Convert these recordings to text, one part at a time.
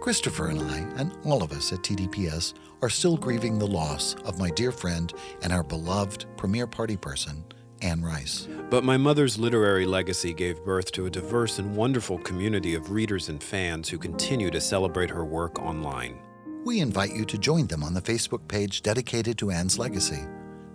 Christopher and I, and all of us at TDPS, are still grieving the loss of my dear friend and our beloved premier party person, Anne Rice. But my mother's literary legacy gave birth to a diverse and wonderful community of readers and fans who continue to celebrate her work online. We invite you to join them on the Facebook page dedicated to Anne's legacy.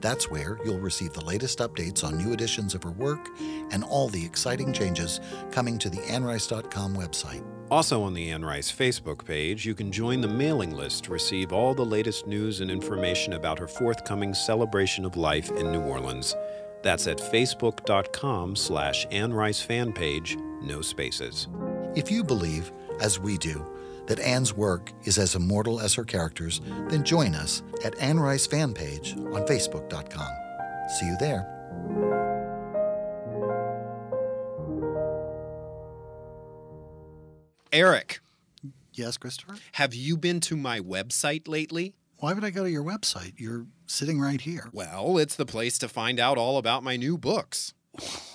That's where you'll receive the latest updates on new editions of her work and all the exciting changes coming to the AnneRice.com website. Also on the Anne Rice Facebook page, you can join the mailing list to receive all the latest news and information about her forthcoming celebration of life in New Orleans. That's at facebook.com slash Anne Rice fan page, no spaces. If you believe, as we do, that Anne's work is as immortal as her characters, then join us at Anne Rice fan page on facebook.com. See you there. Eric, Yes, Christopher? have you been to my website lately? Why would I go to your website? You're sitting right here. Well, it's the place to find out all about my new books.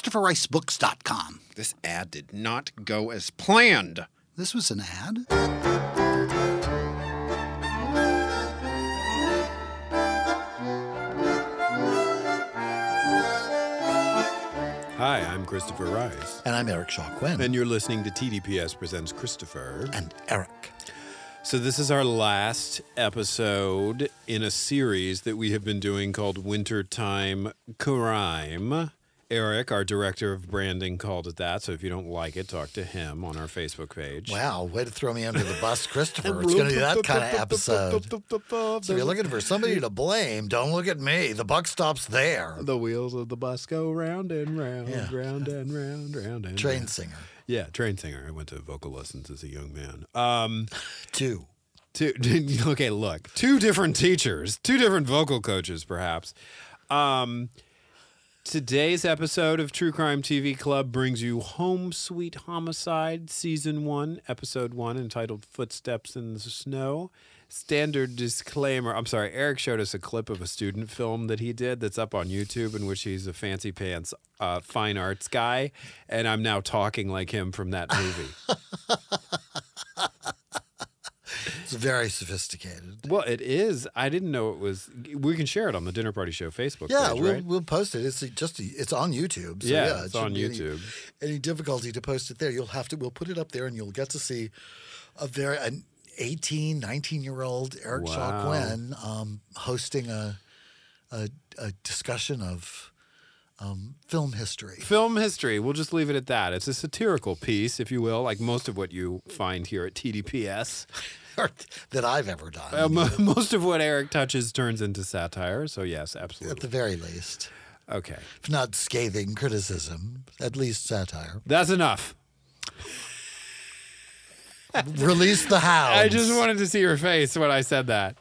ChristopherRiceBooks.com. This ad did not go as planned. This was an ad? Hi, I'm Christopher Rice. And I'm Eric Shaw Quinn. And you're listening to TDPS Presents Christopher. and Eric. So, this is our last episode in a series that we have been doing called Wintertime Crime. Eric, our director of branding, called it that. So, if you don't like it, talk to him on our Facebook page. Wow, way to throw me under the bus, Christopher. It's going to be that kind of episode. So if you're looking for somebody to blame, don't look at me. The buck stops there. The wheels of the bus go round and round, Yeah. round and round, round and round. Train round. singer. Yeah, train singer. I went to vocal lessons as a young man. Um, Two. two, okay, look, two different teachers, two different vocal coaches, perhaps. Um, today's episode of True Crime TV Club brings you Home Sweet Homicide, Season 1, Episode 1, entitled Footsteps in the Snow. Standard disclaimer. I'm sorry, Eric showed us a clip of a student film that he did that's up on YouTube in which he's a fancy pants uh, fine arts guy. And I'm now talking like him from that movie. It's very sophisticated. Well, it is. I didn't know it was. We can share it on the Dinner Party Show Facebook Yeah, page, we'll, right? we'll post it. It's just it's on YouTube. So Yeah, yeah, it's it on shouldn't any- YouTube. Any, difficulty to post it there? You'll have to. We'll put it up there, and you'll get to see a very an 18, 19 year old Eric Shaw Wow. Quinn um, hosting a, a a discussion of um, film history. Film history. We'll just leave it at that. It's a satirical piece, if you will, like most of what you find here at TDPS. That I've ever done. Uh, mo- most of what Eric touches turns into satire. So yes, absolutely. at the very least, Okay, if not scathing criticism, at least satire. that's enough. Release the hounds. I just wanted to see your face when I said that.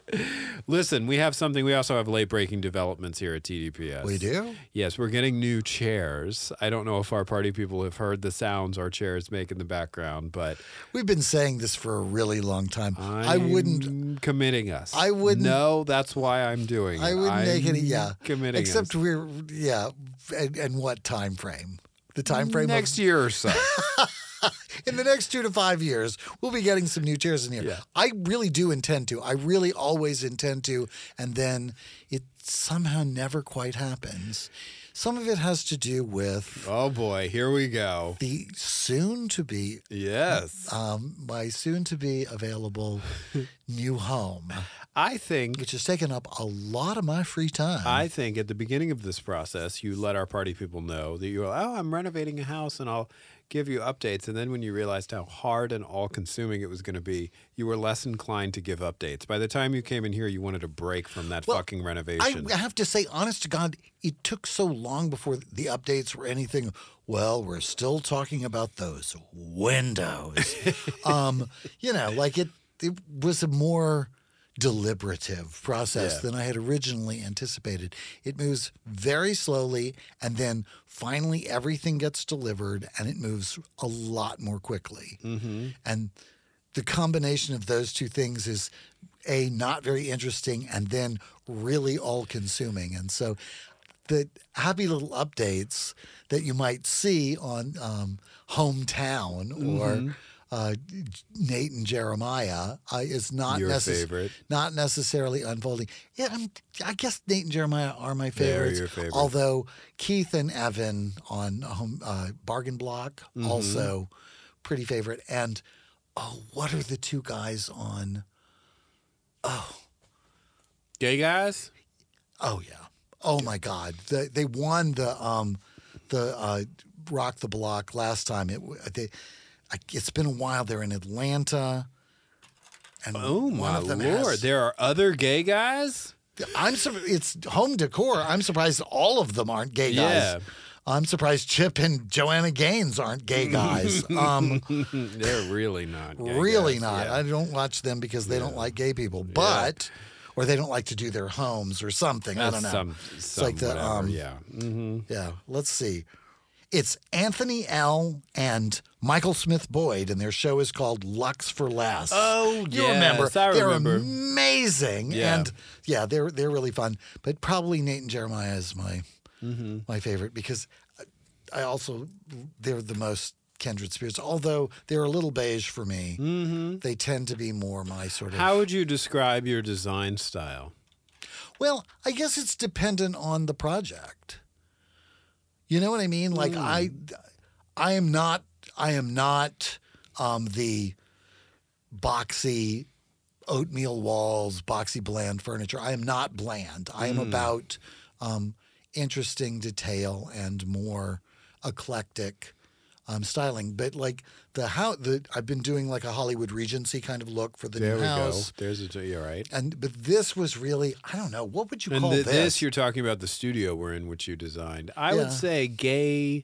Listen, we have something. We also have late breaking developments here at TDPS. We do. Yes, we're getting new chairs. I don't know if our party people have heard the sounds our chairs make in the background, but We've been saying this for a really long time. I wouldn't. Committing us. I wouldn't- No, that's why I'm doing it. I wouldn't make any. Yeah, committing. Except us. we're yeah, and, and what time frame? The time frame next of, year or so. in the next two to five years, we'll be getting some new chairs in here. Yeah. I really do intend to. I really always intend to, and then it somehow never quite happens. Some of it has to do with oh boy, here we go. the soon to be Yes, um, my soon to be available new home, I think. which has taken up a lot of my free time. I think at the beginning of this process, you let our party people know that you're, oh, I'm renovating a house and I'll give you updates. And then when you realized how hard and all consuming it was going to be, you were less inclined to give updates. By the time you came in here, you wanted a break from that Well, fucking renovation. I have to say, honest to God, it took so long before the updates were anything. Well, we're still talking about those windows. um, you know, like it. It was a more deliberative process Yeah. than I had originally anticipated. It moves very slowly, and then finally everything gets delivered, and it moves a lot more quickly. Mm-hmm. And the combination of those two things is a not very interesting, and then really all consuming. And so, the happy little updates that you might see on um, Hometown or Mm-hmm. Uh, Nate and Jeremiah uh, is not Your necess- favorite. not necessarily unfolding. Yeah, I'm, I guess Nate and Jeremiah are my favorites. your favorites. Although Keith and Evan on home, uh, Bargain Block Mm-hmm. also pretty favorite. And oh, what are the two guys on? Oh, gay guys? Oh yeah. Oh my God. The, they won the um the uh, Rock the Block last time. It they it's been a while. They're in Atlanta. And Oh one my lord! has- There are other gay guys. I'm sur- it's home decor. I'm surprised all of them aren't gay guys. Yeah. I'm surprised Chip and Joanna Gaines aren't gay guys. Um, They're really not. Gay really guys. not. Yeah. I don't watch them because they don't like gay people, but or they don't like to do their homes or something. I don't know. Some, it's some like the whatever, um, yeah. hmm yeah. Let's see. It's Anthony Elle and Michael Smith Boyd, and their show is called Luxe for Less. Oh, you remember? yes, I they're remember. amazing, Yeah. and yeah, they're they're really fun. But probably Nate and Jeremiah is my Mm-hmm. my favorite because I also they're the most kindred spirits. Although they're a little beige for me, they tend to be more my sort of. Mm-hmm. How would you describe your design style? Well, I guess it's dependent on the project. You know what I mean? Like I, I am not. I am not um, the boxy oatmeal walls, boxy bland furniture. I am not bland. I am about um, interesting detail and more eclectic um, styling. But like the how the I've been doing like a Hollywood Regency kind of look for the There new we house. go. There's a. You're right. And but this was really I don't know what would you And call th- this? this you're talking about the studio we're in, which you designed. I Yeah. would say gay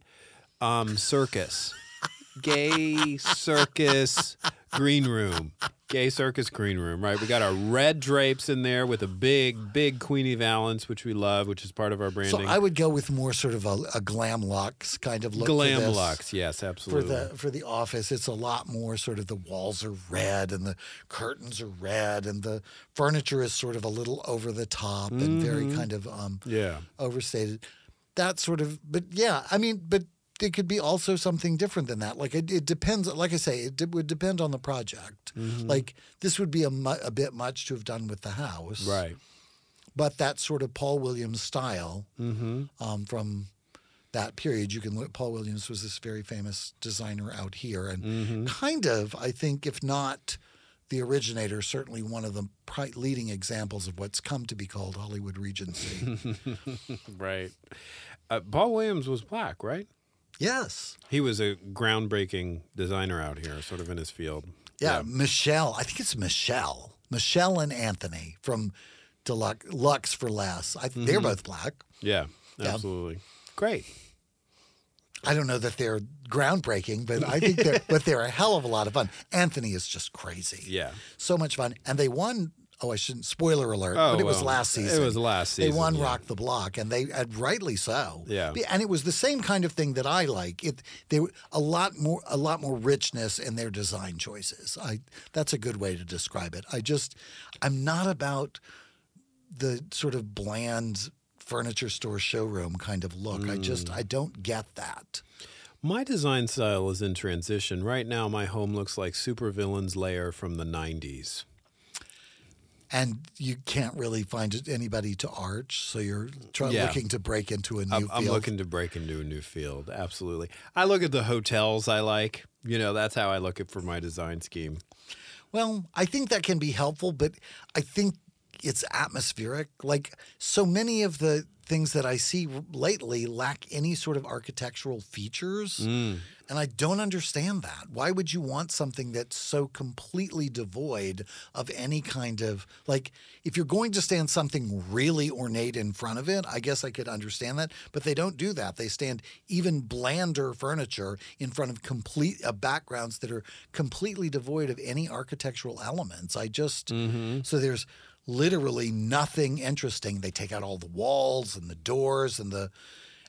um, circus, gay circus green room, gay circus green room. Right, we got our red drapes in there with a big, big Queenie Valance, which we love, which is part of our branding. so. I would go with more sort of a, a glam lux kind of look. Glam this. Lux, yes, absolutely. For the for the office, it's a lot more sort of the walls are red and the curtains are red and the furniture is sort of a little over the top and very kind of um, yeah. overstated. That sort of, but yeah, I mean, but it could be also something different than that. Like it, it depends. Like I say, it de- would depend on the project. Like this would be a, mu- a bit much to have done with the house, Right. But that sort of Paul Williams style um, from that period, you can look. Paul Williams was this very famous designer out here, and kind of, I think, if not the originator, certainly one of the pri- leading examples of what's come to be called Hollywood Regency. Right. Uh, Paul Williams was black, right? Yes. He was a groundbreaking designer out here, sort of in his field. Yeah, Michel. I think it's Michel. Michel and Anthony from Deluxe Luxe for Less. I, They're mm-hmm. both black. Yeah, Yeah. absolutely. Great. I don't know that they're groundbreaking, but I think they're but they're a hell of a lot of fun. Anthony is just crazy. Yeah. So much fun. And they won oh I shouldn't spoiler alert, Oh, but it was well, last season. it was last season. They won yeah. Rock the Block and they and rightly so. Yeah. And it was the same kind of thing that I like. It they were a lot more a lot more richness in their design choices. I that's a good way to describe it. I just I'm not about the sort of bland furniture store showroom kind of look. I just Mm. I don't get that. My design style is in transition. Right now, my home looks like Supervillain's lair from the 90s. And you can't really find anybody to arch, so you're Yeah. looking to break into a new I'm, field. I'm looking to break into a new field. Absolutely. I look at the hotels I like. You know, that's how I look at for my design scheme. Well, I think that can be helpful, but I think it's atmospheric. Like so many of the things that I see lately lack any sort of architectural features. Mm. And I don't understand that. Why would you want something that's so completely devoid of any kind of like if you're going to stand something really ornate in front of it, I guess I could understand that, but they don't do that. They stand even blander furniture in front of complete uh, backgrounds that are completely devoid of any architectural elements. I just so there's literally nothing interesting. They take out all the walls and the doors and the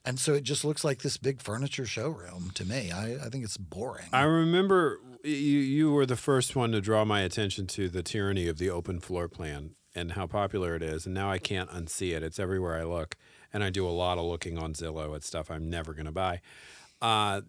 and so it just looks like this big furniture showroom to me. I, I think it's boring. I remember you, you were the first one to draw my attention to the tyranny of the open floor plan and how popular it is. And now I can't unsee it. It's everywhere I look. And I do a lot of looking on Zillow at stuff I'm never going to buy. Uh,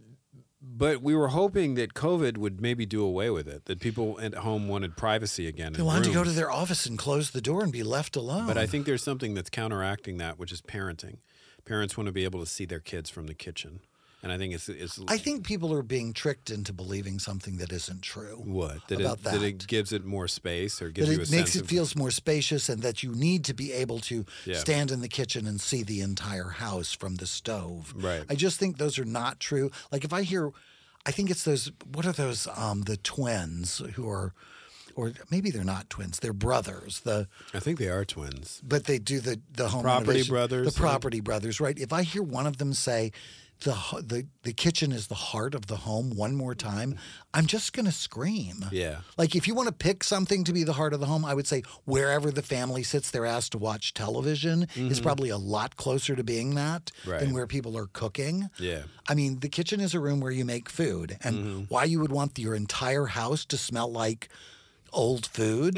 but we were hoping that COVID would maybe do away with it, that people at home wanted privacy again. they wanted to go to their office and close the door and be left alone. But I think there's something that's counteracting that, which is parenting. Parents want to be able to see their kids from the kitchen. And I think it's, it's I think people are being tricked into believing something that isn't true. what? That, about it, that that. it gives it more space or gives That you a it makes it of, feels more spacious and that you need to be able to Yeah. stand in the kitchen and see the entire house from the stove. Right. I just think those are not true. Like if I hear I think it's those what are those um the twins who are or maybe they're not twins, they're brothers. The I think they are twins. but they do the the home Property renovation- Brothers, the property brothers, right? If I hear one of them say the the the kitchen is the heart of the home one more time, I'm just going to scream. Yeah. Like if you want to pick something to be the heart of the home, I would say wherever the family sits their ass to watch television is probably a lot closer to being that Mm-hmm. Right. than where people are cooking. Yeah. I mean, the kitchen is a room where you make food, and Mm-hmm. why you would want your entire house to smell like old food,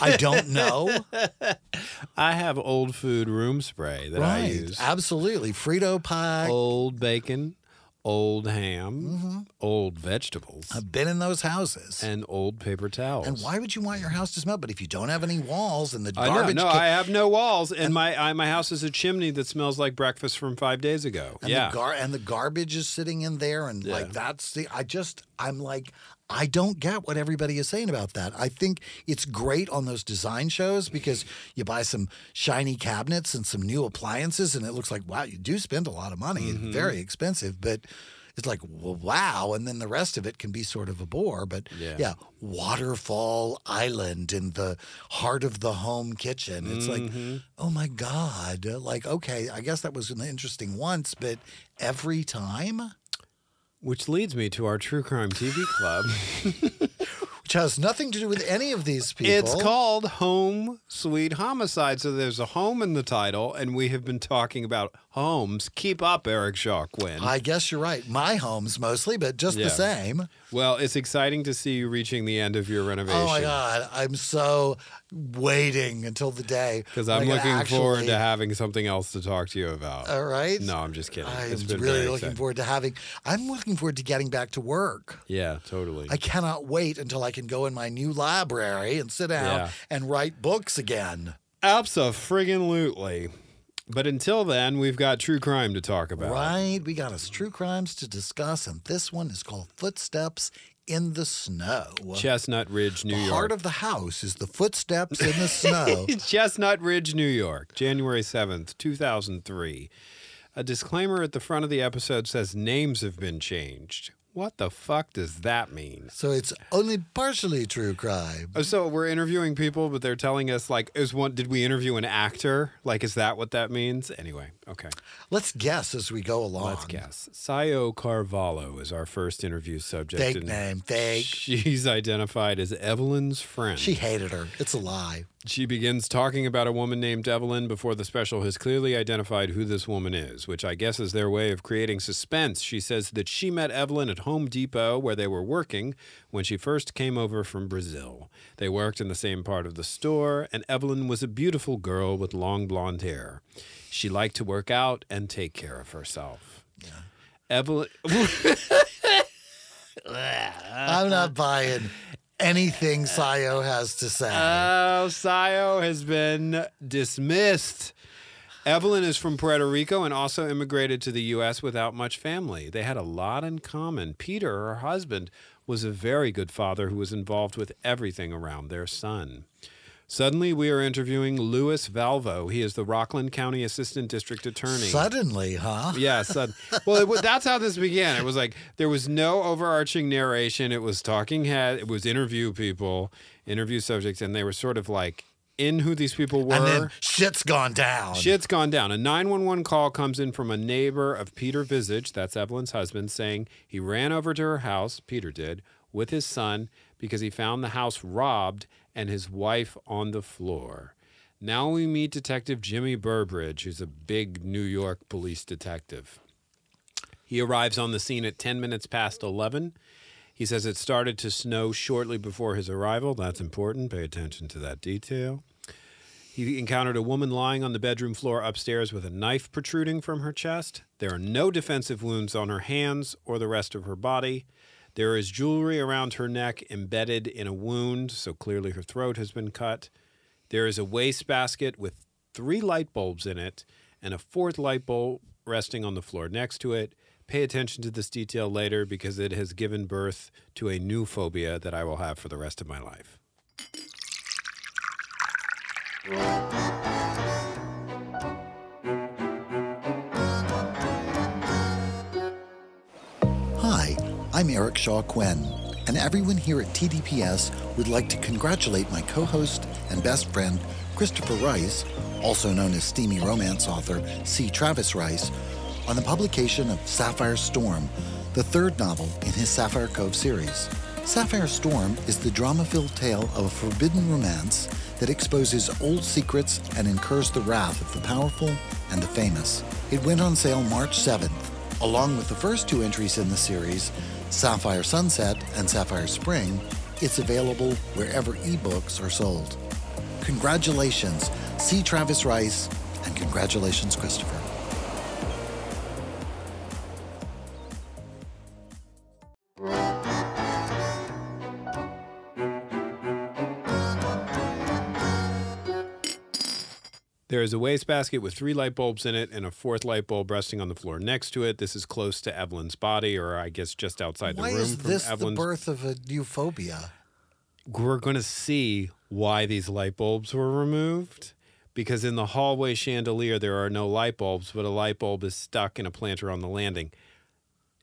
I don't know. I have old food room spray that I use. Absolutely, Frito pie. Old bacon, old ham, Mm-hmm. old vegetables, I've been in those houses. and old paper towels. And why would you want your house to smell? But if you don't have any walls and the I know. garbage, No, ca- I have no walls, and my I, my house is a chimney that smells like breakfast from five days ago. and yeah, the gar- and the garbage is sitting in there, and Yeah. like that's the. I just I'm like. I don't get what everybody is saying about that. I think it's great on those design shows because you buy some shiny cabinets and some new appliances, and it looks like wow, you do spend a lot of money. Mm-hmm. It's very expensive, but it's like well, wow, and then the rest of it can be sort of a bore. But Yeah. yeah, waterfall island in the heart of the home kitchen. It's Mm-hmm. like, oh my god, like okay, I guess that was an interesting once, but every time. Which leads me to our true crime TV club. which has nothing to do with any of these people. It's called Home Sweet Homicide. So there's a home in the title, and we have been talking about homes. Keep up, Eric Shaw Quinn. I guess you're right. My home's mostly, but just Yeah. the same. Well, it's exciting to see you reaching the end of your renovation. Oh my God. I'm so waiting until the day. Because I'm looking forward to having something else to talk to you about. All right. No, I'm just kidding. I'm It's been really looking exciting. forward to having. I'm looking forward to getting back to work. Yeah, totally. I cannot wait until I can go in my new library and sit down Yeah. and write books again. Absolutely. But until then, we've got true crime to talk about. Right? We got us true crimes to discuss, and this one is called Footsteps in the Snow. Chestnut Ridge, New the York. heart of the house is the footsteps in the snow. Chestnut Ridge, New York, January 7th, 2003. A disclaimer at the front of the episode says names have been changed. What the fuck does that mean? So it's only partially true crime. Oh, So we're interviewing people, but they're telling us like, is one? Did we interview an actor? Like, is that what that means? Anyway, okay. Let's guess as we go along. Let's guess. Sayo Carvalho is our first interview subject. Fake and name, fake. She's identified as Evelyn's friend. She hated her. It's a lie. She begins talking about a woman named Evelyn before the special has clearly identified who this woman is, which I guess is their way of creating suspense. She says that she met Evelyn at Home Depot where they were working when she first came over from Brazil. They worked in the same part of the store, and Evelyn was a beautiful girl with long blonde hair. She liked to work out and take care of herself. Yeah. Evelyn. I'm not buying anything Sayo has to say. Oh, Sayo has been dismissed. Evelyn is from Puerto Rico and also immigrated to the U.S. without much family. They had a lot in common. Peter, her husband, was a very good father who was involved with everything around their son. Suddenly, we are interviewing Louis Valvo. He is the Rockland County Assistant District Attorney. Suddenly, huh? Yeah, sud- well, it, that's how this began. It was like there was no overarching narration. It was talking head. It was interview people, interview subjects, and they were sort of like in who these people were. And then shit's gone down. Shit's gone down. A 911 call comes in from a neighbor of Peter Visage, that's Evelyn's husband, saying he ran over to her house, Peter did, with his son because he found the house robbed and his wife on the floor. Now we meet Detective Jimmy Burbridge, who's a big New York police detective. He arrives on the scene at 10 minutes past 11. He says it started to snow shortly before his arrival. That's important. Pay attention to that detail. He encountered a woman lying on the bedroom floor upstairs with a knife protruding from her chest. There are no defensive wounds on her hands or the rest of her body. There is jewelry around her neck embedded in a wound, so clearly her throat has been cut. There is a wastebasket with three light bulbs in it and a fourth light bulb resting on the floor next to it. Pay attention to this detail later because it has given birth to a new phobia that I will have for the rest of my life. I'm Eric Shaw Quinn, and everyone here at TDPS would like to congratulate my co host and best friend, Christopher Rice, also known as steamy romance author C. Travis Rice, on the publication of Sapphire Storm, the third novel in his Sapphire Cove series. Sapphire Storm is the drama filled tale of a forbidden romance that exposes old secrets and incurs the wrath of the powerful and the famous. It went on sale March 7th, along with the first two entries in the series, Sapphire Sunset and Sapphire Spring. It's available wherever ebooks are sold. Congratulations, C. Travis Rice, and congratulations, Christopher. There is a wastebasket with three light bulbs in it and a fourth light bulb resting on the floor next to it. This is close to Evelyn's body, or I guess just outside Why the room is from this Evelyn's. the birth of a new phobia? We're going to see why these light bulbs were removed. Because in the hallway chandelier, there are no light bulbs, but a light bulb is stuck in a planter on the landing.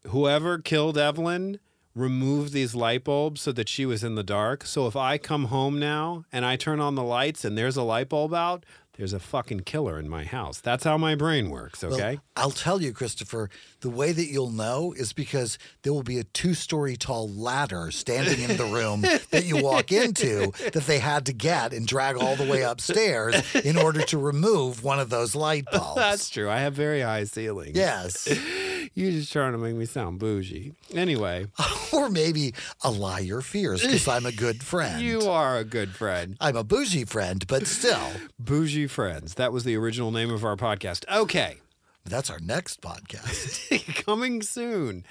Whoever killed Evelyn removed these light bulbs so that she was in the dark. So if I come home now and I turn on the lights and there's a light bulb out, there's a fucking killer in my house. That's how my brain works, Well, okay? I'll tell you, Christopher, the way that you'll know is because there will be a two story tall ladder standing in the room that you walk into that they had to get and drag all the way upstairs in order to remove one of those light bulbs. That's true. I have very high ceilings. yes. You're just trying to make me sound bougie. Anyway, or maybe allay your fears because I'm a good friend. you are a good friend. I'm a bougie friend, but still, Bougie Friends. That was the original name of our podcast. Okay. That's our next podcast. Coming soon.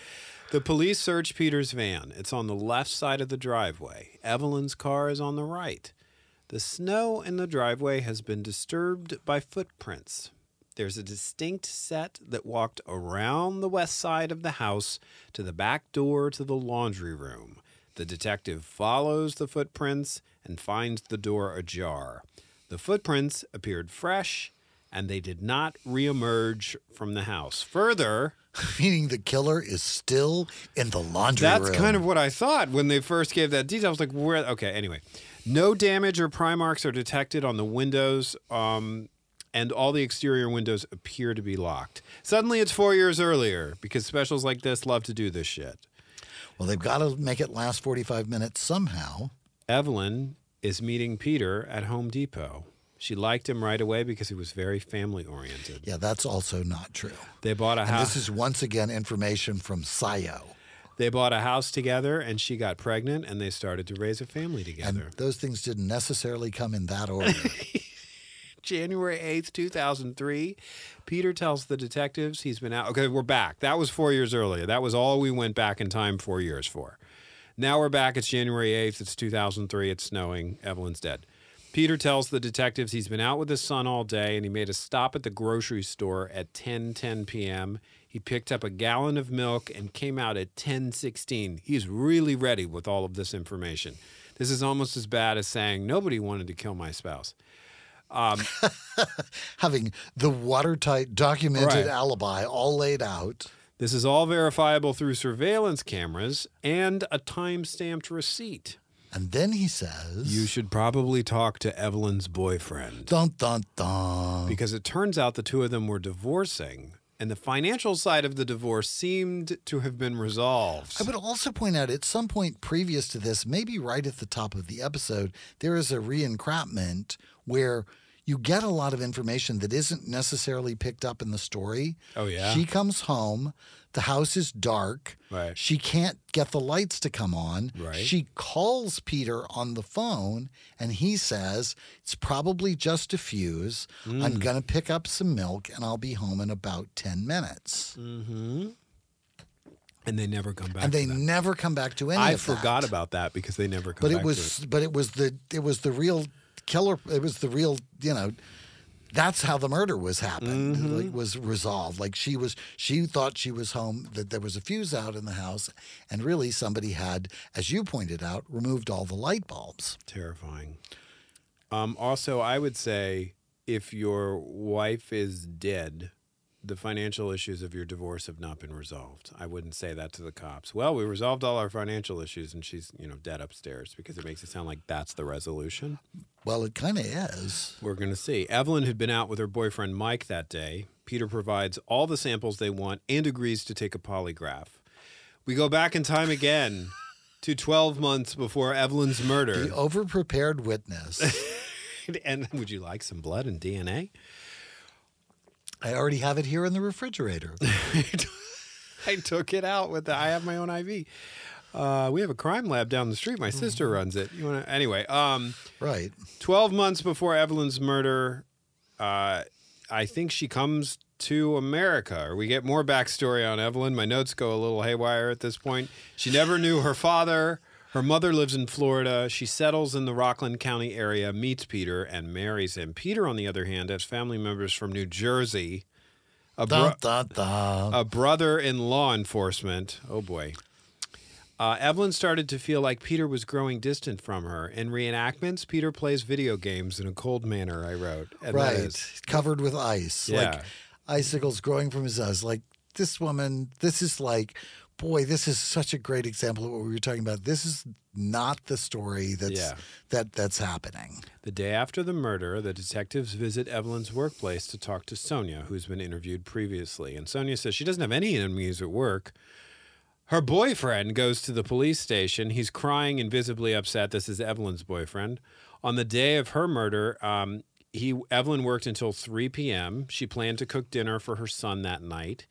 The police search Peter's van. It's on the left side of the driveway. Evelyn's car is on the right. The snow in the driveway has been disturbed by footprints. There's a distinct set that walked around the west side of the house to the back door to the laundry room. The detective follows the footprints and finds the door ajar. The footprints appeared fresh and they did not reemerge from the house. Further, Meaning the killer is still in the laundry that's room. kind of what I thought when they first gave that detail. I was like, where? Okay, anyway. No damage or pry marks are detected on the windows, um, and all the exterior windows appear to be locked. Suddenly, it's four years earlier because specials like this love to do this shit. Well, they've got to make it last 45 minutes somehow. Evelyn is meeting Peter at Home Depot. She liked him right away because he was very family oriented. Yeah, that's also not true. They bought a And house. this is once again information from Sayo. they bought a house together, and she got pregnant, and they started to raise a family And together. those things didn't necessarily come in that order. January 8th, 2003, Peter tells the detectives he's been out. Okay, we're back. That was four years earlier. That was all we went back in time four years for. Now we're back. It's January 8th. It's 2003. It's snowing. Evelyn's dead. Peter tells the detectives he's been out with his son all day and he made a stop at the grocery store at 10 10 p.m. He picked up a gallon of milk and came out at 10:16. He's really ready with all of this information. This is almost as bad as saying nobody wanted to kill my spouse. Um, Having the watertight, documented Right. alibi all laid out. this is all verifiable through surveillance cameras and a time stamped receipt. And then he says, You should probably talk to Evelyn's boyfriend dun dun dun. because it turns out the two of them were divorcing, and the financial side of the divorce seemed to have been resolved. I would also point out at some point previous to this, maybe right at the top of the episode, there is a reencrapment where you get a lot of information that isn't necessarily picked up in the story. Oh, yeah? She comes home, the house is dark. Right. She can't get the lights to come on. Right. She calls Peter on the phone and he says, It's probably just a fuse. Mm. I'm going to pick up some milk and I'll be home in about 10 minutes. Mm-hmm. And they never come back. and they never come back to any I of that. forgot about that because they never come but back it to was but it was the it was the real killer it was the real you know that's how the murder was happened Mm-hmm. like was resolved like she was she thought she was home that there was a fuse out in the house and really somebody had as you pointed out removed all the light bulbs Terrifying. Um, also, I would say if your wife is dead, the financial issues of your divorce have not been resolved. I wouldn't say that to the cops. Well, we resolved all our financial issues, and she's you know dead upstairs because it makes it sound like that's the resolution. well it kind of is We're going to see. Evelyn had been out with her boyfriend Mike that day. Peter provides all the samples they want and agrees to take a polygraph. We go back in time again to 12 months before Evelyn's murder. the overprepared witness and would you like some blood and DNA? I already have it here in the refrigerator I took it out with the. I have my own IV. Uh, we have a crime lab down the street. My sister runs it. You want to? Anyway, um, right twelve months before Evelyn's murder, uh, I think she comes to America, we get more backstory on Evelyn. My notes go a little haywire at this point. She never knew her father. Her mother lives in Florida. She settles in the Rockland County area, meets Peter, and marries him. Peter, on the other hand, has family members from New Jersey. A bro- dun, dun, dun. a brother in law enforcement. Oh boy. Uh, Evelyn started to feel like Peter was growing distant from her. In reenactments, Peter plays video games in a cold manner, I wrote. And right is- covered with ice Yeah. like icicles growing from his eyes like this woman this is like boy this is such a great example of what we were talking about this is not the story that's Yeah. that that's happening the day after the murder, the detectives visit Evelyn's workplace to talk to Sonia, who's been interviewed previously. And Sonia says she doesn't have any enemies at work. Her boyfriend goes to the police station. He's crying and visibly upset. This is Evelyn's boyfriend. On the day of her murder, um, he Evelyn worked until 3 p.m. She planned to cook dinner for her son that night.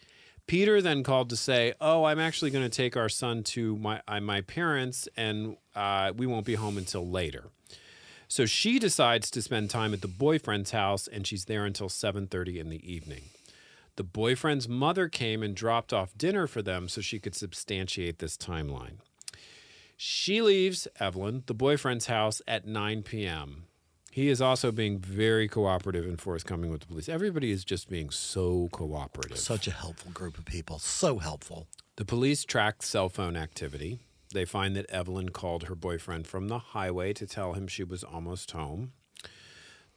Peter then called to say, "Oh, I'm actually going to take our son to my uh, my parents, and uh, we won't be home until later." So she decides to spend time at the boyfriend's house, and she's there until 7:30 in the evening. The boyfriend's mother came and dropped off dinner for them so she could substantiate this timeline. She leaves Evelyn, the boyfriend's house, at 9 p.m. He is also being very cooperative and forthcoming with the police. Everybody is just being so cooperative. such a helpful group of people so helpful The police tracked cell phone activity. They find that Evelyn called her boyfriend from the highway to tell him she was almost home.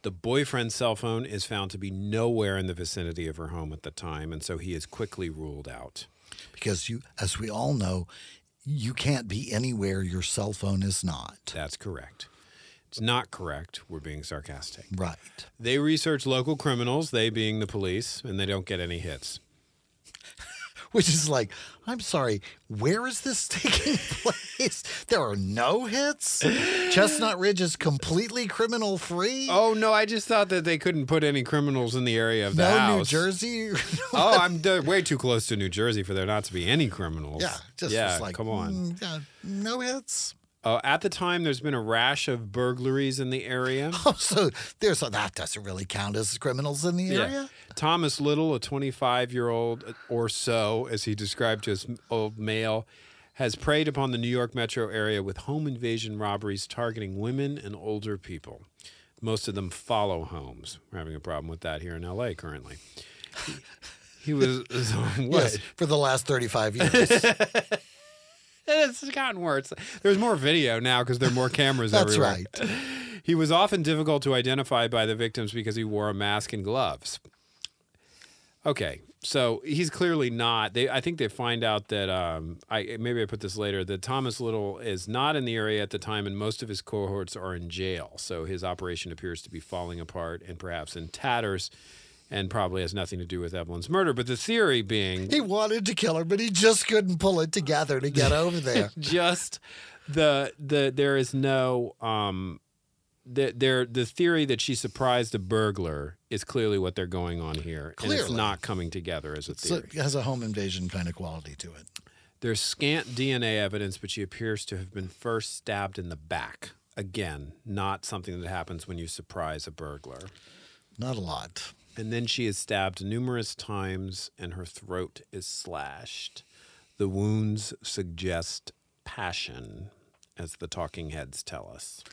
The boyfriend's cell phone is found to be nowhere in the vicinity of her home at the time, and so he is quickly ruled out. because you as we all know you can't be anywhere your cell phone is not That's correct. It's not correct. We're being sarcastic. right They research local criminals, they being the police, and they don't get any hits. which is like, I'm sorry, where is this taking place? There are no hits. Chestnut Ridge is completely criminal free. Oh no, I just thought that they couldn't put any criminals in the area of the no house. New Jersey. oh, I'm d- way too close to New Jersey for there not to be any criminals. yeah, just yeah. was like, come on. mm, yeah, no hits. Uh, at the time, there's been a rash of burglaries in the area. Oh, so there's a, that doesn't really count as criminals in the area. Thomas Little, a 25 year old or so, as he described to his old male, has preyed upon the New York metro area with home invasion robberies targeting women and older people. Most of them follow homes. We're having a problem with that here in LA currently. He, was what? Yes, for the last 35 years. it's gotten worse. There's more video now because there are more cameras That's everywhere. right. He was often difficult to identify by the victims because he wore a mask and gloves. Okay, so he's clearly not. They, I think they find out that um, I maybe I put this later that Thomas Little is not in the area at the time, and most of his cohorts are in jail. So his operation appears to be falling apart and perhaps in tatters, and probably has nothing to do with Evelyn's murder. But the theory being He wanted to kill her, but he just couldn't pull it together to get over there. just the the there is no um the there the theory that she surprised a burglar is clearly what they're going on here and it's Clearly. not coming together as a So theory it has a home invasion kind of quality to it. there's scant dna evidence but she appears to have been first stabbed in the back again not something that happens when you surprise a burglar Not a lot. And then she is stabbed numerous times and her throat is slashed the wounds suggest passion as the talking heads tell us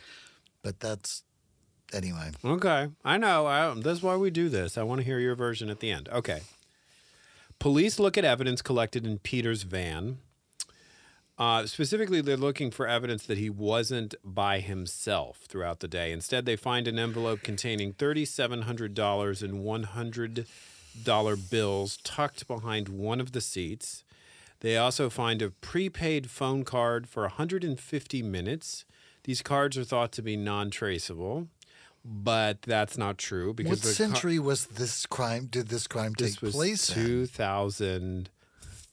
But that's anyway. Okay, I know. I, that's why we do this. I want to hear your version at the end. Okay. Police look at evidence collected in Peter's van. Uh, specifically, they're looking for evidence that he wasn't by himself throughout the day. Instead, they find an envelope containing $3,700 in $100 bills tucked behind one of the seats. They also find a prepaid phone card for 150 minutes. These cards are thought to be non traceable, but that's not true because what century car- was this crime? Did this crime this take place? 2000-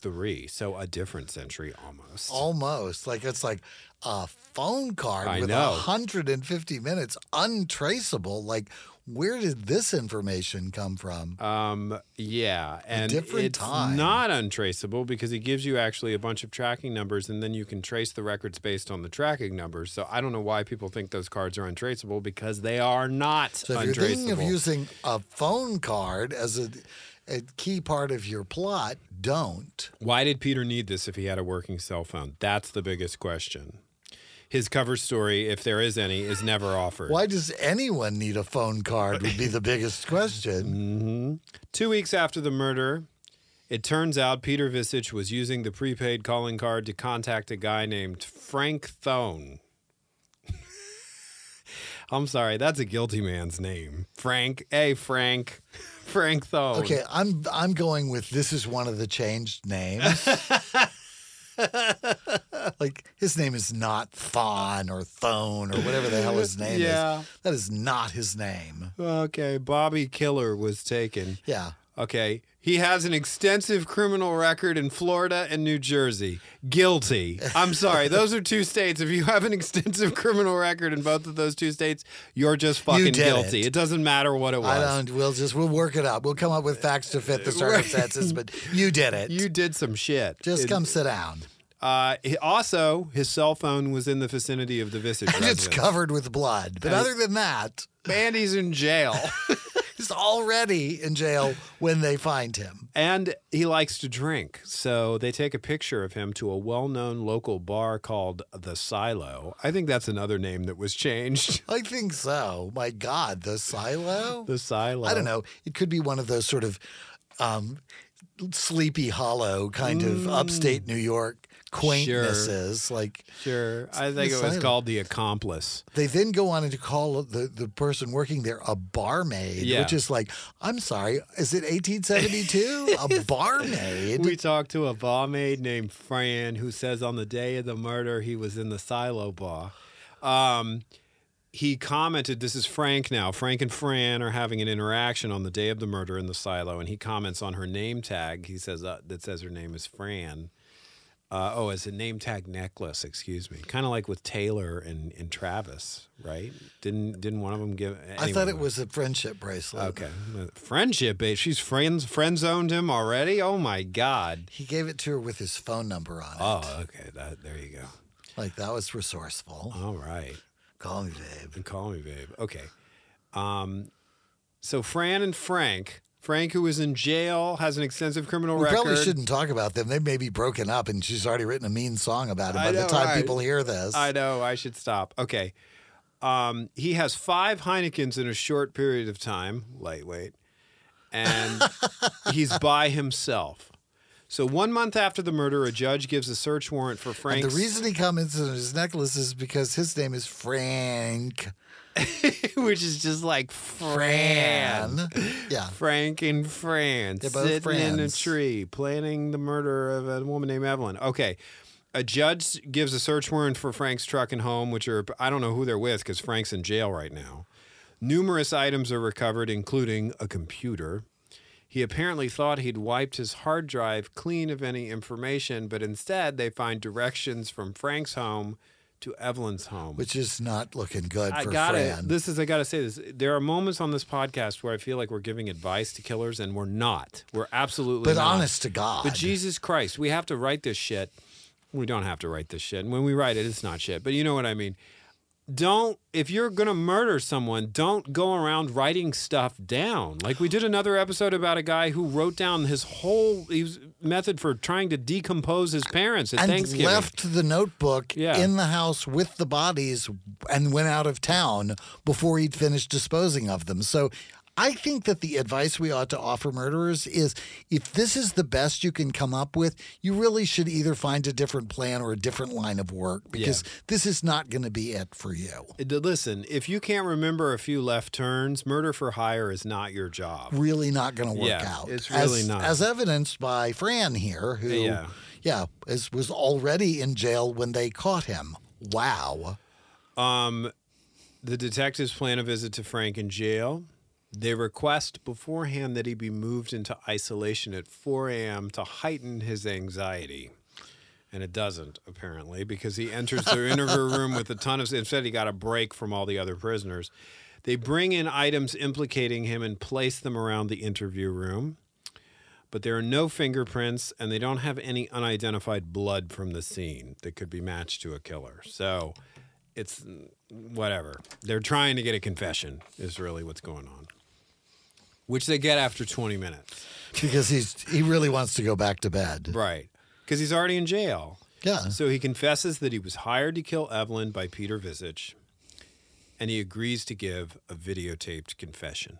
three, so a different century almost. Almost like it's like a phone card I with know. 150 minutes untraceable. Like, where did this information come from? Um, yeah, and a different it's time. not untraceable because it gives you actually a bunch of tracking numbers, and then you can trace the records based on the tracking numbers. So I don't know why people think those cards are untraceable because they are not. So if you're thinking of using a phone card as a a key part of your plot, don't. Why did Peter need this if he had a working cell phone? That's the biggest question. His cover story, if there is any, is never offered. Why does anyone need a phone card? Would be the biggest question. Mm-hmm. Two weeks after the murder, it turns out Peter Visich was using the prepaid calling card to contact a guy named Frank Thone. I'm sorry, that's a guilty man's name. Frank. Hey, Frank. Frank Thone. Okay, I'm I'm going with this is one of the changed names. like his name is not Thon or Thone or whatever the hell his name Yeah. is. That is not his name. Okay, Bobby Killer was taken. Yeah. Okay. He has an extensive criminal record in Florida and New Jersey. Guilty. I'm sorry. Those are two states. If you have an extensive criminal record in both of those two states, you're just fucking guilty. it. It. doesn't matter what it was. I don't we'll just we'll work it up. We'll come up with facts to fit the circumstances, but you did it. You did some shit. just It- come sit down. Uh, he- also, his cell phone was in the vicinity of the Visage And it's covered with blood. But And- other than that, and he's in jail. He's already in jail when they find him. And he likes to drink. So they take a picture of him to a well known local bar called The Silo. I think that's another name that was changed. I think so. My God, the silo? The Silo. I don't know. It could be one of those sort of um, sleepy hollow kind of upstate New York quaintnesses. Like Sure. I think it was called The Accomplice. they then go on to call the, the person working there a barmaid, Yeah. which is like, I'm sorry, is it 1872? a barmaid? We talked to a barmaid named Fran who says on the day of the murder he was in the Silo bar. Um, he commented, this is Frank now. Frank and Fran are having an interaction on the day of the murder in the silo, and he comments on her name tag. He says uh, that says her name is Fran. Uh, oh, as a name tag necklace, excuse me. Kind of like with Taylor and, and Travis, right? Didn't didn't one of them give? I thought it was a friendship bracelet. Okay, friendship base. She's friends friend zoned him already. Oh my god. He gave it to her with his phone number on it. Oh, okay. That there you go. Like that was resourceful. All right. Call me, babe. Call me babe. Okay. Um, so Fran and Frank. Frank, who is in jail, has an extensive criminal record. We record. probably shouldn't talk about them. They may be broken up, and she's already written a mean song about him by know, the time right? people hear this. I know. I should stop. Okay. Um, he has five Heinekens in a short period of time. Lightweight. And he's by himself. So one month after the murder, a judge gives a search warrant for Frank. the reason he comments on his necklace is because his name is Frank. which is just like Fran. Yeah. Frank and Fran They're both sitting in a tree planning the murder of a woman named Evelyn. Okay. A judge gives a search warrant for Frank's truck and home, which are, I don't know who they're with because Frank's in jail right now. Numerous items are recovered, including a computer. He apparently thought he'd wiped his hard drive clean of any information, but instead they find directions from Frank's home to Evelyn's home. Which is not looking good I for got. Fran. This is I got to say this. There are moments on this podcast where I feel like we're giving advice to killers, and we're not. We're absolutely. but not. honest to God. But Jesus Christ, we have to write this shit. We don't have to write this shit. And when we write it, it's not shit. But you know what I mean. Don't if you're gonna murder someone, don't go around writing stuff down. Like we did another episode about a guy who wrote down his whole was, method for trying to decompose his parents at and Thanksgiving. left the notebook Yeah. in the house with the bodies and went out of town before he'd finished disposing of them. So I think that the advice we ought to offer murderers is if this is the best you can come up with, you really should either find a different plan or a different line of work because this is not going to be it for you. Listen, if you can't remember a few left turns, murder for hire is not your job. Really not going to work Yeah, out. it's really as, not. As evidenced by Fran here, who, Yeah. yeah, is, was already in jail when they caught him. Wow. Um, the detectives plan a visit to Frank in jail. They request beforehand that he be moved into isolation at 4 a.m. to heighten his anxiety. And it doesn't, apparently, because he enters the interview room with a ton of. Instead, he got a break from all the other prisoners. They bring in items implicating him and place them around the interview room. But there are no fingerprints, and they don't have any unidentified blood from the scene that could be matched to a killer. So it's whatever. They're trying to get a confession, is really what's going on. Which they get after 20 minutes. because he's he really wants to go back to bed. Right. Because he's already in jail. Yeah. So he confesses that he was hired to kill Evelyn by Peter Visage, and he agrees to give a videotaped confession.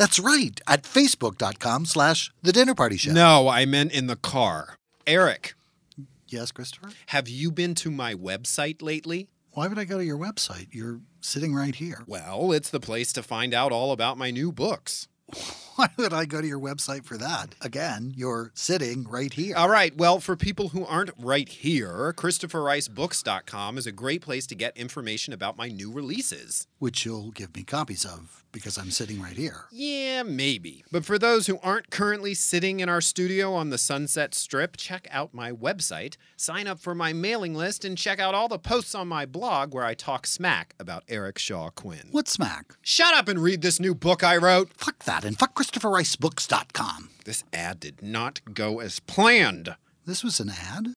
That's right, at facebook.com slash the dinner party show. No, I meant in the car. Eric, Yes, Christopher? have you been to my website lately? Why would I go to your website? You're sitting right here. Well, it's the place to find out all about my new books. Why would I go to your website for that? Again, you're sitting right here. All right. Well, for people who aren't right here, ChristopherRiceBooks.com is a great place to get information about my new releases. Which you'll give me copies of because I'm sitting right here. Yeah, maybe. But for those who aren't currently sitting in our studio on the Sunset Strip, check out my website, sign up for my mailing list, and check out all the posts on my blog where I talk smack about Eric Shaw Quinn. What smack? Shut up and read this new book I wrote. Fuck that and fuck ChristopherRiceBooks.com. This ad did not go as planned. This was an ad?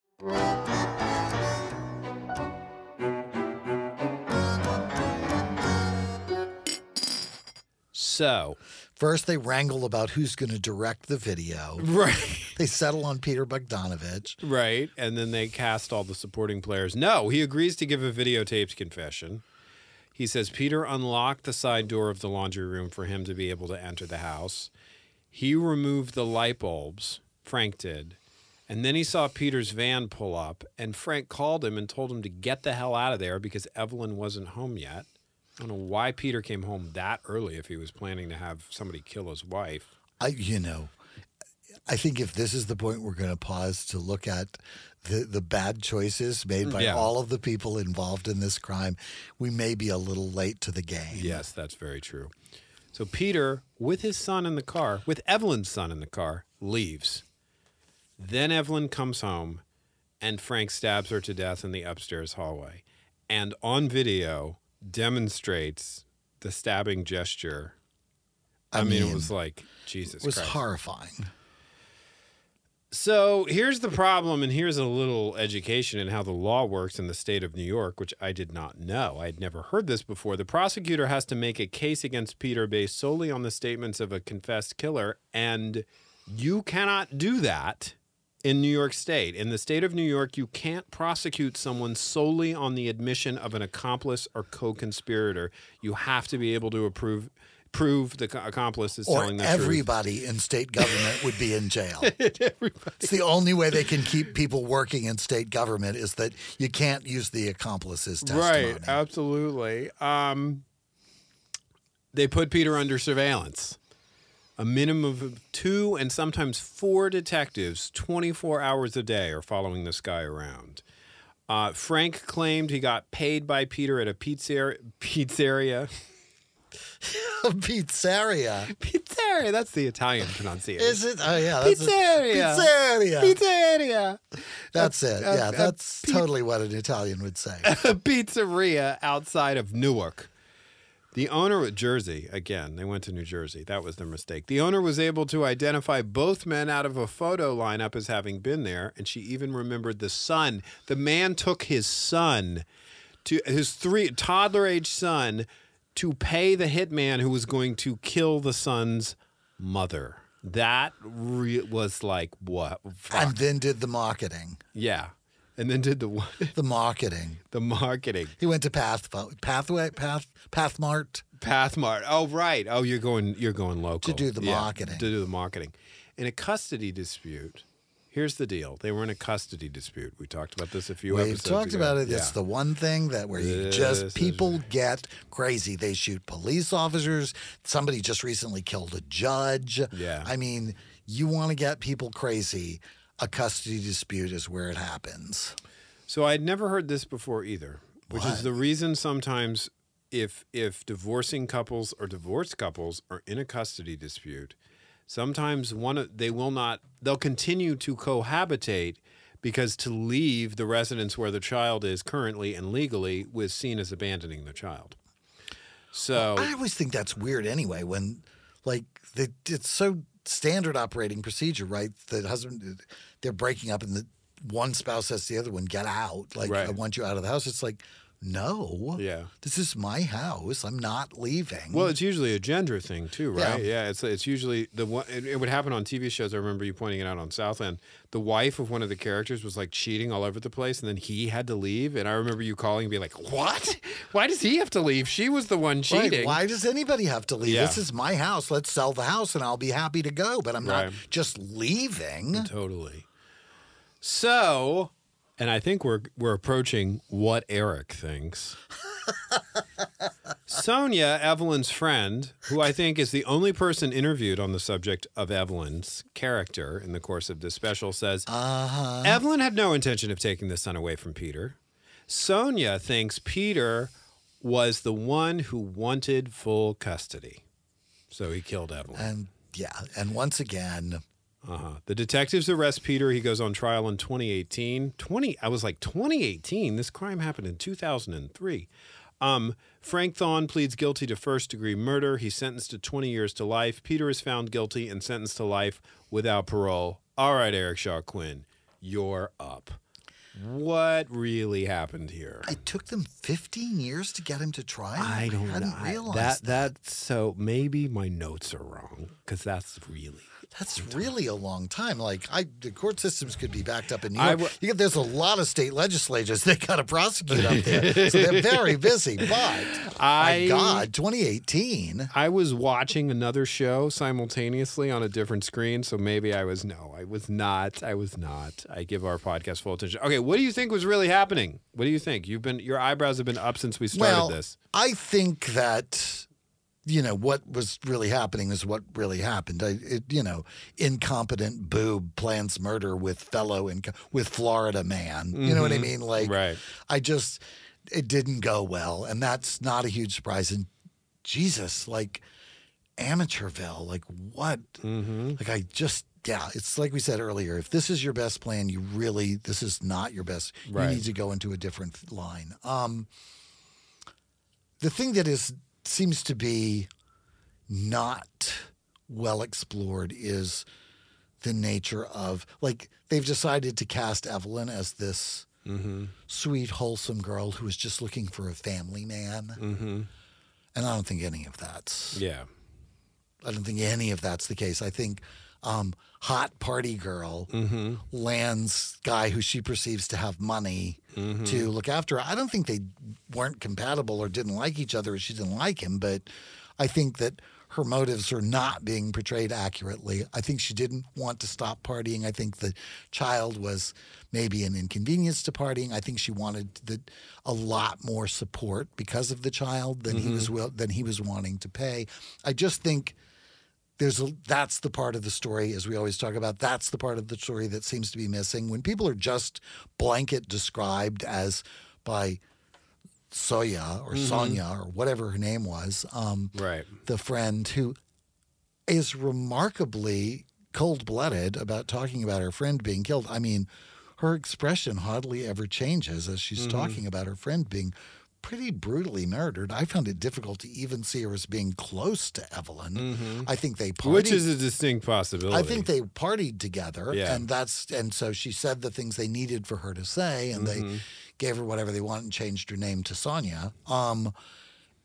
So, First, they wrangle about who's going to direct the video. right. They settle on Peter Bogdanovich. Right. And then they cast all the supporting players. No, he agrees to give a videotaped confession. He says Peter unlocked the side door of the laundry room for him to be able to enter the house. He removed the light bulbs, Frank did. And then he saw Peter's van pull up, and Frank called him and told him to get the hell out of there because Evelyn wasn't home yet. I don't know why Peter came home that early if he was planning to have somebody kill his wife. I, you know, I think if this is the point we're going to pause to look at the, the bad choices made mm, by Yeah. all of the people involved in this crime, we may be a little late to the game. Yes, that's very true. So Peter, with his son in the car, with Evelyn's son in the car, leaves. Then Evelyn comes home and Frank stabs her to death in the upstairs hallway. And on video demonstrates the stabbing gesture I, I mean, it was like Jesus It was Christ. horrifying. So here's the problem, and here's a little education in how the law works in the state of New York, which I did not know. I had never heard this before. The prosecutor has to make a case against Peter based solely on the statements of a confessed killer, and you cannot do that in New York State. In the state of New York, you can't prosecute someone solely on the admission of an accomplice or co conspirator. You have to be able to approve. Prove the accomplice is Or telling the truth. everybody in state government would be in jail. It's the only way they can keep people working in state government is that you can't use the accomplice's testimony. Right, absolutely. Um, they put Peter under surveillance. A minimum of two and sometimes four detectives, 24 hours a day, are following this guy around. Uh, Frank claimed he got paid by Peter at a pizzeria. Pizzeria. Pizzeria. Pizzeria. That's the Italian pronunciation. Is it? Oh yeah, that's a- Pizzeria. pizzeria. Pizzeria. That's it. a- Yeah, a that's totally what an Italian would say. a pizzeria outside of Newark. The owner of Jersey, again, they went to New Jersey. That was their mistake. The owner was able to identify both men out of a photo lineup as having been there, and she even remembered the son. The man took his son to his three toddler age son to pay the hitman who was going to kill the son's mother. That re- was like what? Fuck. and then did the marketing. yeah. And then did the what? The marketing. the marketing. He went to Path Pathway Path Pathmark. Pathmark. Oh, right. Oh, you're going. You're going local To do the marketing. To do the marketing, in a custody dispute. Here's the deal. They were in a custody dispute. We talked about this a few We've episodes talked ago. about it. It's the one thing that where you This just people get crazy. They shoot police officers. Somebody just recently killed a judge. Yeah. I mean, you want to get people crazy. A custody dispute is where it happens. So I'd never heard this before either, which is the reason sometimes if if divorcing couples or divorced couples are in a custody dispute, sometimes one of they will not they'll continue to cohabitate because to leave the residence where the child is currently and legally was seen as abandoning the child. So I always think that's weird anyway. When like they, it's so standard operating procedure, right? The husband they're breaking up, and the one spouse says to the other one, "Get out!" Like Right. I want you out of the house. It's like, no, Yeah. this is my house. I'm not leaving. Well, it's usually a gender thing too, right? Yeah, it's it's usually the one. It, it would happen on TV shows. I remember you pointing it out on Southland. The wife of one of the characters was like cheating all over the place, and then he had to leave. And I remember you calling and being like, "What? Why does he have to leave? She was the one Right, cheating." Why does anybody have to leave? Yeah. This is my house. Let's sell the house, and I'll be happy to go. But I'm not just leaving. Totally. So, and I think we're we're approaching what Eric thinks. Sonia, Evelyn's friend, who I think is the only person interviewed on the subject of Evelyn's character in the course of this special, says Uh huh. Evelyn had no intention of taking the son away from Peter. Sonia thinks Peter was the one who wanted full custody. So he killed Evelyn. And yeah, and once again, Uh-huh. The detectives arrest Peter. He goes on trial in 2018. 20 I was like 2018. This crime happened in 2003. Um, Frank Thon pleads guilty to first degree murder. He's sentenced to 20 years to life. Peter is found guilty and sentenced to life without parole. All right, Eric Shaw Quinn, you're up. What really happened here? it took them 15 years to get him to trial. I don't hadn't know. I- realized that. That's so maybe my notes are wrong because that's really That's really a long time. Like, I the court systems could be backed up in New York. w- You get- there's a lot of state legislatures they got to prosecute up there, so they're very busy. But I- my God, 2018. I was watching another show simultaneously on a different screen, so maybe I was no, I was not. I was not. I give our podcast full attention. Okay, what do you think was really happening? What do you think? You've been your eyebrows have been up since we started well, this. I think that you know what was really happening is what really happened. I, it, you know, incompetent boob plans murder with fellow inco- with Florida man. You know what I mean? Like, Mm-hmm. Right. I just it didn't go well, and that's not a huge surprise. And Jesus, like Amateurville, like what? Mm-hmm. Like I just. Yeah, it's like we said earlier. If this is your best plan, you really this is not your best. Right. You need to go into a different line. Um, the thing that is seems to be not well explored is the nature of like they've decided to cast Evelyn as this sweet, wholesome girl who is just looking for a family man. Mm-hmm. And I don't think any of that's. Yeah. I don't think any of that's the case. I think um, hot party girl Mm-hmm. lands guy who she perceives to have money Mm-hmm. to look after her. I don't think they weren't compatible or didn't like each other or she didn't like him, but I think that her motives are not being portrayed accurately. I think she didn't want to stop partying. I think the child was maybe an inconvenience to partying. I think she wanted the, a lot more support because of the child than he was will, than he was wanting to pay. I just think there's a, that's the part of the story as we always talk about. That's the part of the story that seems to be missing. When people are just blanket described as by Soya or Sonia or whatever her name was um, Right. the friend who is remarkably cold-blooded about talking about her friend being killed. I mean her expression hardly ever changes as she's talking about her friend being pretty brutally murdered i found it difficult to even see her as being close to evelyn i think they partied, Which is a distinct possibility. I think they partied together, Yeah. and that's and so she said the things they needed for her to say, and Mm-hmm. they gave her whatever they wanted and changed her name to Sonia. Um,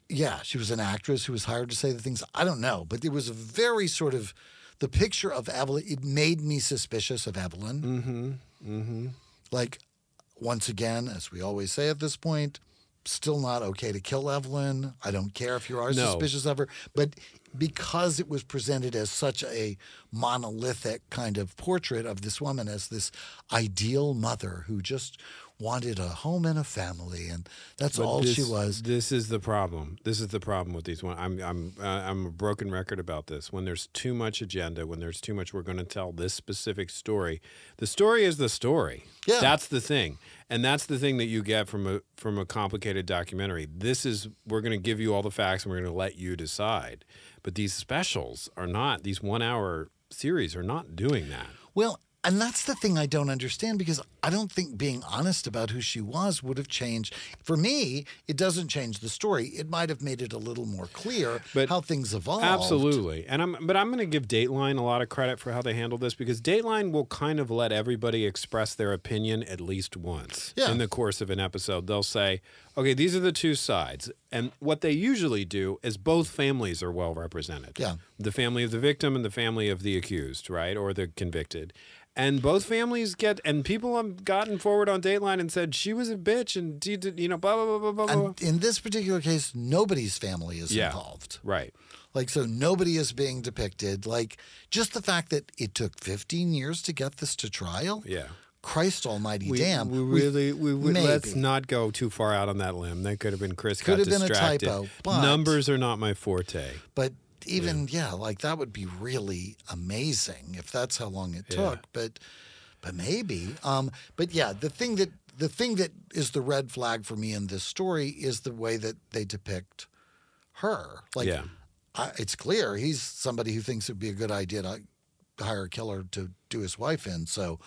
yeah, she was an actress who was hired to say the things. I don't know, but it was a very sort of the picture of Evelyn. It made me suspicious of Evelyn. Mm-hmm. Mm-hmm. Like once again, as we always say at this point, still not okay to kill Evelyn. I don't care if you are No. suspicious of her, but because it was presented as such a monolithic kind of portrait of this woman as this ideal mother who just wanted a home and a family, and that's But all she was. This is the problem. This is the problem with these one. I'm I'm uh, I'm a broken record about this. When there's too much agenda, when there's too much, we're going to tell this specific story. The story is the story. Yeah. that's the thing, and that's the thing that you get from a from a complicated documentary. This is we're going to give you all the facts and we're going to let you decide. But these specials are not. These one hour series are not doing that. Well, and that's the thing I don't understand because I don't think being honest about who she was would have changed. For me, it doesn't change the story. It might have made it a little more clear But how things evolved. Absolutely. And I'm but I'm going to give Dateline a lot of credit for how they handled this because Dateline will kind of let everybody express their opinion at least once Yeah. in the course of an episode. They'll say, "Okay, these are the two sides." And what they usually do is both families are well represented. Yeah. The family of the victim and the family of the accused, right? Or the convicted. And both families get, and people have gotten forward on Dateline and said she was a bitch and did, you know, blah blah blah blah blah. And in this particular case, nobody's family is Yeah. involved. Right. Like, so nobody is being depicted. Like, just the fact that it took 15 years to get this to trial. Yeah. Christ almighty We, damn. we really, we, we let's not go too far out on that limb. That could have been Chris Could got have been a distracted. typo, Numbers are not my forte. But even yeah. like that would be really amazing if that's how long it Yeah. took. But but maybe. Um, but yeah, the thing that the thing that is the red flag for me in this story is the way that they depict her. Like Yeah. I, it's clear he's somebody who thinks it'd be a good idea to hire a killer to do his wife in. So.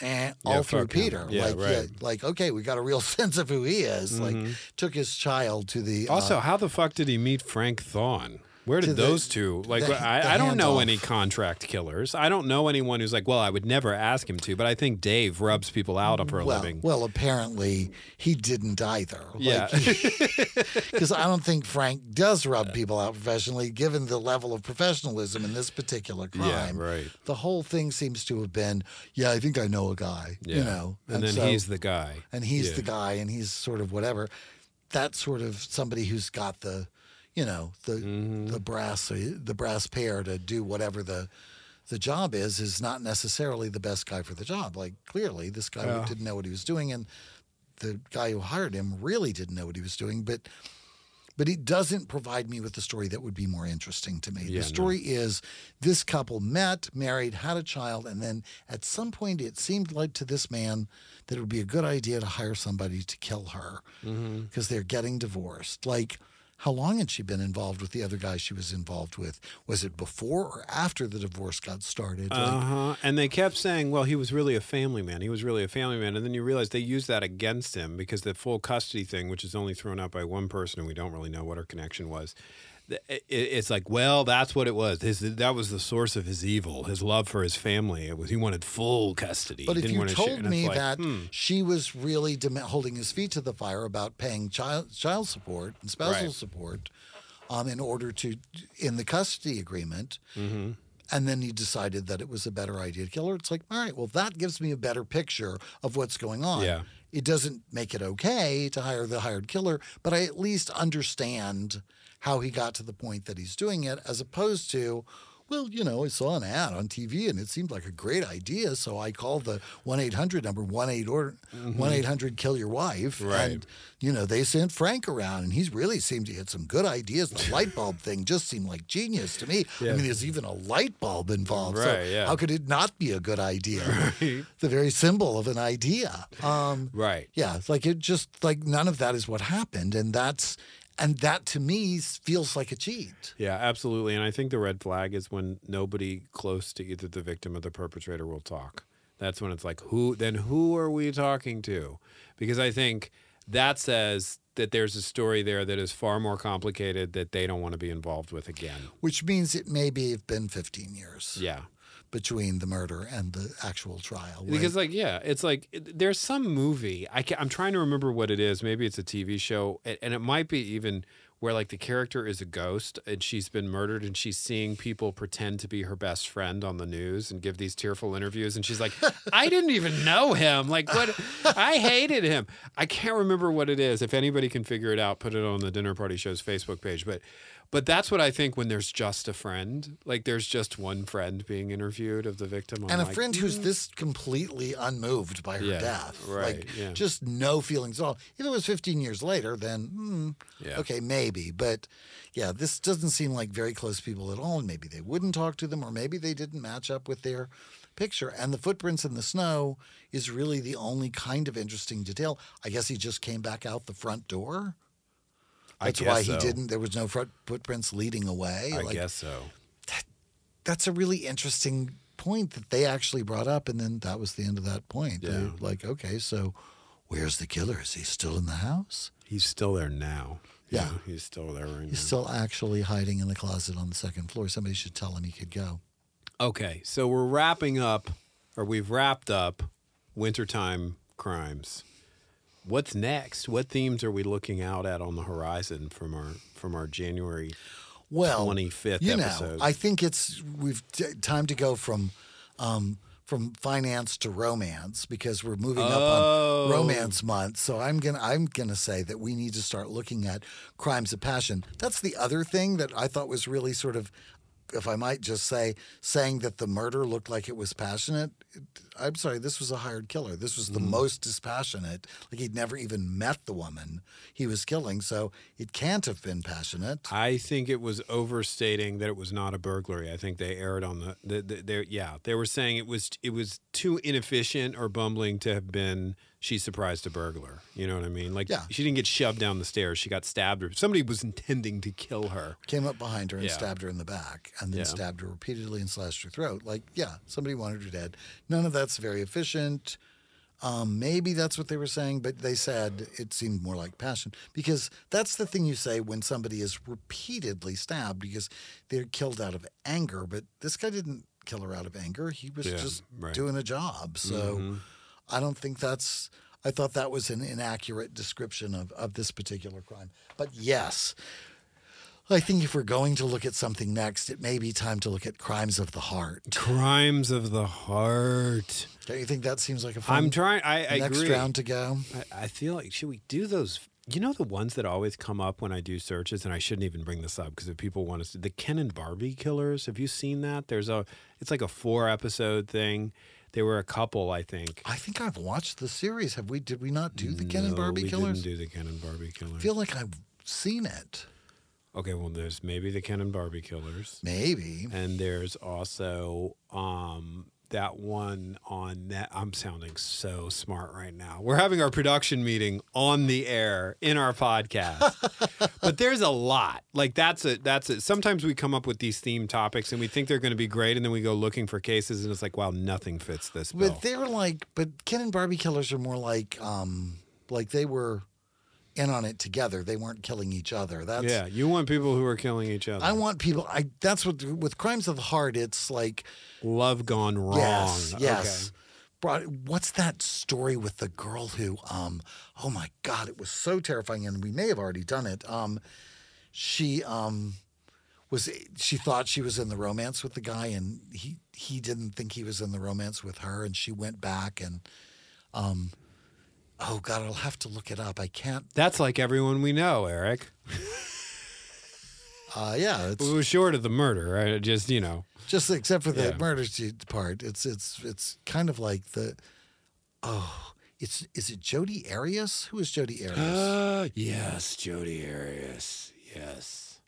Eh, all Yeah, through. Peter, Yeah, like yeah, right. like okay, we got a real sense of who he is. Like took his child to the uh, Also, how the fuck did he meet Frank Thawne? Where did the- those two like? the- I, the I don't know handoff. any contract killers. I don't know anyone who's like, well, I would never ask him to, but I think Dave rubs people out for a well, living. well, apparently he didn't either. Yeah. because I don't think Frank does rub people out professionally, given the level of professionalism in this particular crime. Yeah, right. The whole thing seems to have been, yeah, I think I know a guy, yeah. you know, and, then so- he's the guy. and he's Yeah. the guy, and he's sort of whatever. That's sort of somebody who's got the, you know, the Mm-hmm. the brass the brass pair to do whatever the the job is is not necessarily the best guy for the job. Like clearly, this guy Yeah. didn't know what he was doing, and the guy who hired him really didn't know what he was doing. But but it doesn't provide me with the story that would be more interesting to me. Yeah, the story is this couple met, married, had a child, and then at some point it seemed like to this man that it would be a good idea to hire somebody to kill her Mm-hmm. because they're getting divorced. Like, how long had she been involved with the other guy she was involved with? Was it before or after the divorce got started? Uh huh. And they kept saying, well, he was really a family man. He was really a family man. And then you realize they used that against him because the full custody thing, which is only thrown out by one person and we don't really know what her connection was, it's like, well, that's what it was. His that was the source of his evil, his love for his family. It was he wanted full custody. But if you to told me like, that hmm. she was really dem- holding his feet to the fire about paying child child support and spousal Right. support, um, in order to in the custody agreement, Mm-hmm. and then he decided that it was a better idea to kill her. It's like, all right, well, that gives me a better picture of what's going on. Yeah. It doesn't make it okay to hire the hired killer, but I at least understand how he got to the point that he's doing it, as opposed to, well, you know, I saw an ad on TV and it seemed like a great idea, so I called the one eight hundred number one eight or one eight hundred kill your wife, Mm-hmm. Right. and you know they sent Frank around, and he's really seemed to get some good ideas. The light bulb thing just seemed like genius to me. I mean, there's even a light bulb involved, so Right, yeah. how could it not be a good idea? Right. The very symbol of an idea. Um, right. yeah, it's like it just like none of that is what happened, and that's and that to me feels like a cheat. Yeah, absolutely. And I think the red flag is when nobody close to either the victim or the perpetrator will talk. That's when it's like, who then who are we talking to? Because I think that says that there's a story there that is far more complicated that they don't want to be involved with again. Which means it maybe have been 15 years Yeah. Between the murder and the actual trial. right? Because like yeah, it's like there's some movie I I'm trying to remember what it is. Maybe it's a TV show, and, and it might be even where like the character is a ghost and she's been murdered and she's seeing people pretend to be her best friend on the news and give these tearful interviews and she's like, I didn't even know him. Like what? I hated him. I can't remember what it is. If anybody can figure it out, put it on the Dinner Party Show's Facebook page. But but that's what I think when there's just a friend, like there's just one friend being interviewed of the victim. I'm and a like, friend who's this completely unmoved by her Yeah, death, right, like yeah. just no feelings at all. If it was 15 years later, then hmm, Yeah. okay, maybe. But yeah, this doesn't seem like very close people at all. And maybe they wouldn't talk to them, or maybe they didn't match up with their picture. And the footprints in the snow is really the only kind of interesting detail. I guess he just came back out the front door. I That's why so. he didn't. There was no front footprints leading away. I like, guess so. that's a really interesting point that they actually brought up, and then that was the end of that point. Yeah. like, okay, so where's the killer? Is he still in the house? He's still there now. Yeah. he's still there right He's now. still actually hiding in the closet on the second floor. Somebody should tell him he could go. okay, so we're wrapping up, or we've wrapped up wintertime crimes. What's next? What themes are we looking out at on the horizon from our from our January? Well, 25th you know, episode. I think it's we've t- time to go from um, from finance to romance because we're moving up Oh. on romance month. So I'm gonna I'm gonna say that we need to start looking at crimes of passion. That's the other thing that I thought was really sort of. If I might just say, saying that the murder looked like it was passionate, it- I'm sorry, this was a hired killer. This was the Mm. most dispassionate. Like he'd never even met the woman he was killing, so it can't have been passionate. I think it was overstating that it was not a burglary. I think they erred on the, the, the they yeah they were saying it was it was too inefficient or bumbling to have been she surprised a burglar. You know what I mean? Like Yeah. she didn't get shoved down the stairs. She got stabbed or somebody was intending to kill her. came up behind her and Yeah. stabbed her in the back and then Yeah. stabbed her repeatedly and slashed her throat. Like, yeah, somebody wanted her dead. None of that's very efficient. Um, maybe that's what they were saying, but they said it seemed more like passion because that's the thing you say when somebody is repeatedly stabbed because they're killed out of anger. But this guy didn't kill her out of anger. He was Yeah, just right. Mm-hmm. doing a job. So I don't think that's. I thought that was an inaccurate description of, of this particular crime. But yes, I think if we're going to look at something next, it may be time to look at crimes of the heart. Crimes of the heart. Don't you think that seems like a fun I'm trying. I, I next agree. round to go? I, I feel like should we do those? You know the ones that always come up when I do searches, and I shouldn't even bring this up because if people want to, the Ken and Barbie killers. Have you seen that? There's a. It's like a four episode thing. There were a couple, I think. I think I've watched the series. Have we? Did we not do the Ken and Barbie we killers? Didn't do the Ken and Barbie killers. I feel like I've seen it. okay, well, there's maybe the Ken and Barbie killers, Maybe. and there's also um, that one on net. I'm sounding so smart right now. We're having our production meeting on the air in our podcast, but there's a lot. Like that's it. That's it. Sometimes we come up with these theme topics and we think they're going to be great, and then we go looking for cases, and it's like, wow, nothing fits this bill. But they're like, but Ken and Barbie killers are more like, um, like they were, in on it together. They weren't killing each other. That's yeah, you want people who are killing each other. I want people. I that's what with crimes of the heart. It's like love gone wrong. yes, yes. Okay. Brought, what's that story with the girl who? Um, oh my God, it was so terrifying, and we may have already done it. Um, she um, was she thought she was in the romance with the guy, and he he didn't think he was in the romance with her, and she went back and um, oh God, I'll have to look it up. I can't. That's like everyone we know, Eric. Uh, yeah, it's It was short of the murder, right? Just you know. just except for the Yeah. murder part. It's it's it's kind of like the oh, it's is it Jodi Arias? Who is Jodi Arias? Uh, yes, Jodi Arias. Yes,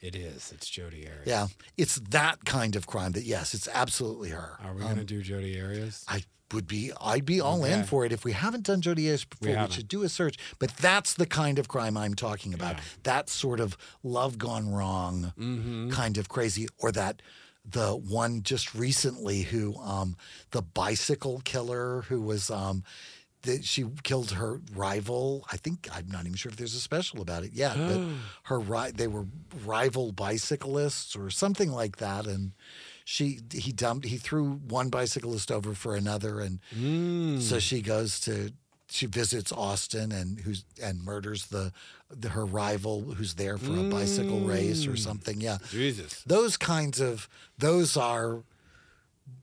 it is. It's Jodi Arias. yeah, it's that kind of crime. That yes, it's absolutely her. Are we Um, gonna do Jodi Arias? I would be I'd be all in for it if we haven't done Jodi Arias before. We, haven't. should do a search. But that's the kind of crime I'm talking about. Yeah. That sort of love gone wrong Mm-hmm. kind of crazy, or that the one just recently who um, the bicycle killer who was um, that she killed her rival. I think I'm not even sure if there's a special about it yet, but her ri- they were rival bicyclists or something like that, and she he dumped he threw one bicyclist over for another, and Mm. so she goes to she visits Austin and who's and murders the, the her rival who's there for a bicycle race or something. Yeah, Jesus. those kinds of those are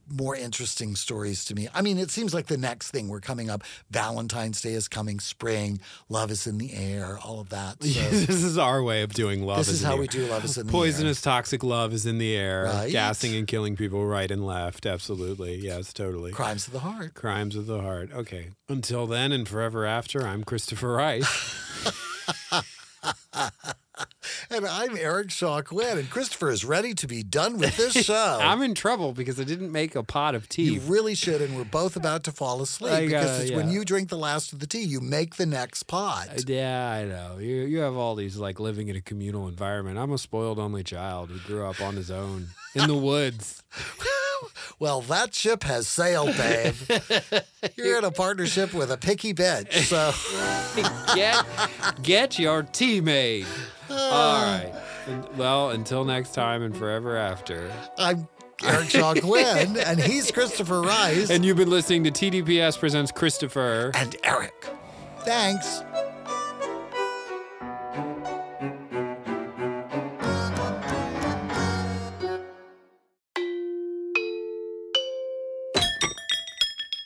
more interesting stories to me. I mean, it seems like the next thing we're coming up. Valentine's Day is coming, spring, love is in the air, all of that. So this is our way of doing love. this is in the how air. we do love is in the Poisonous, toxic love is in the air, Right. gassing and killing people right and left. Absolutely. Yes, totally. Crimes of the heart. Crimes of the heart. Okay. Until then and forever after, I'm Christopher Rice. And I'm Eric Shaw Quinn, and Christopher is ready to be done with this show. I'm in trouble because I didn't make a pot of tea. You really should, and we're both about to fall asleep I because gotta- it's when you drink the last of the tea, you make the next pot. Uh, yeah, I know. You you have all these like living in a communal environment. I'm a spoiled only child who grew up on his own in the woods. Well, that ship has sailed, babe. You're in a partnership with a picky bitch, so Get get your tea made. All right. Well, until next time and forever after. I'm Eric Shaw Quinn, and he's Christopher Rice And you've been listening to TDPS presents Christopher. and Eric. Thanks.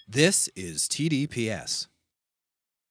This is TDPS.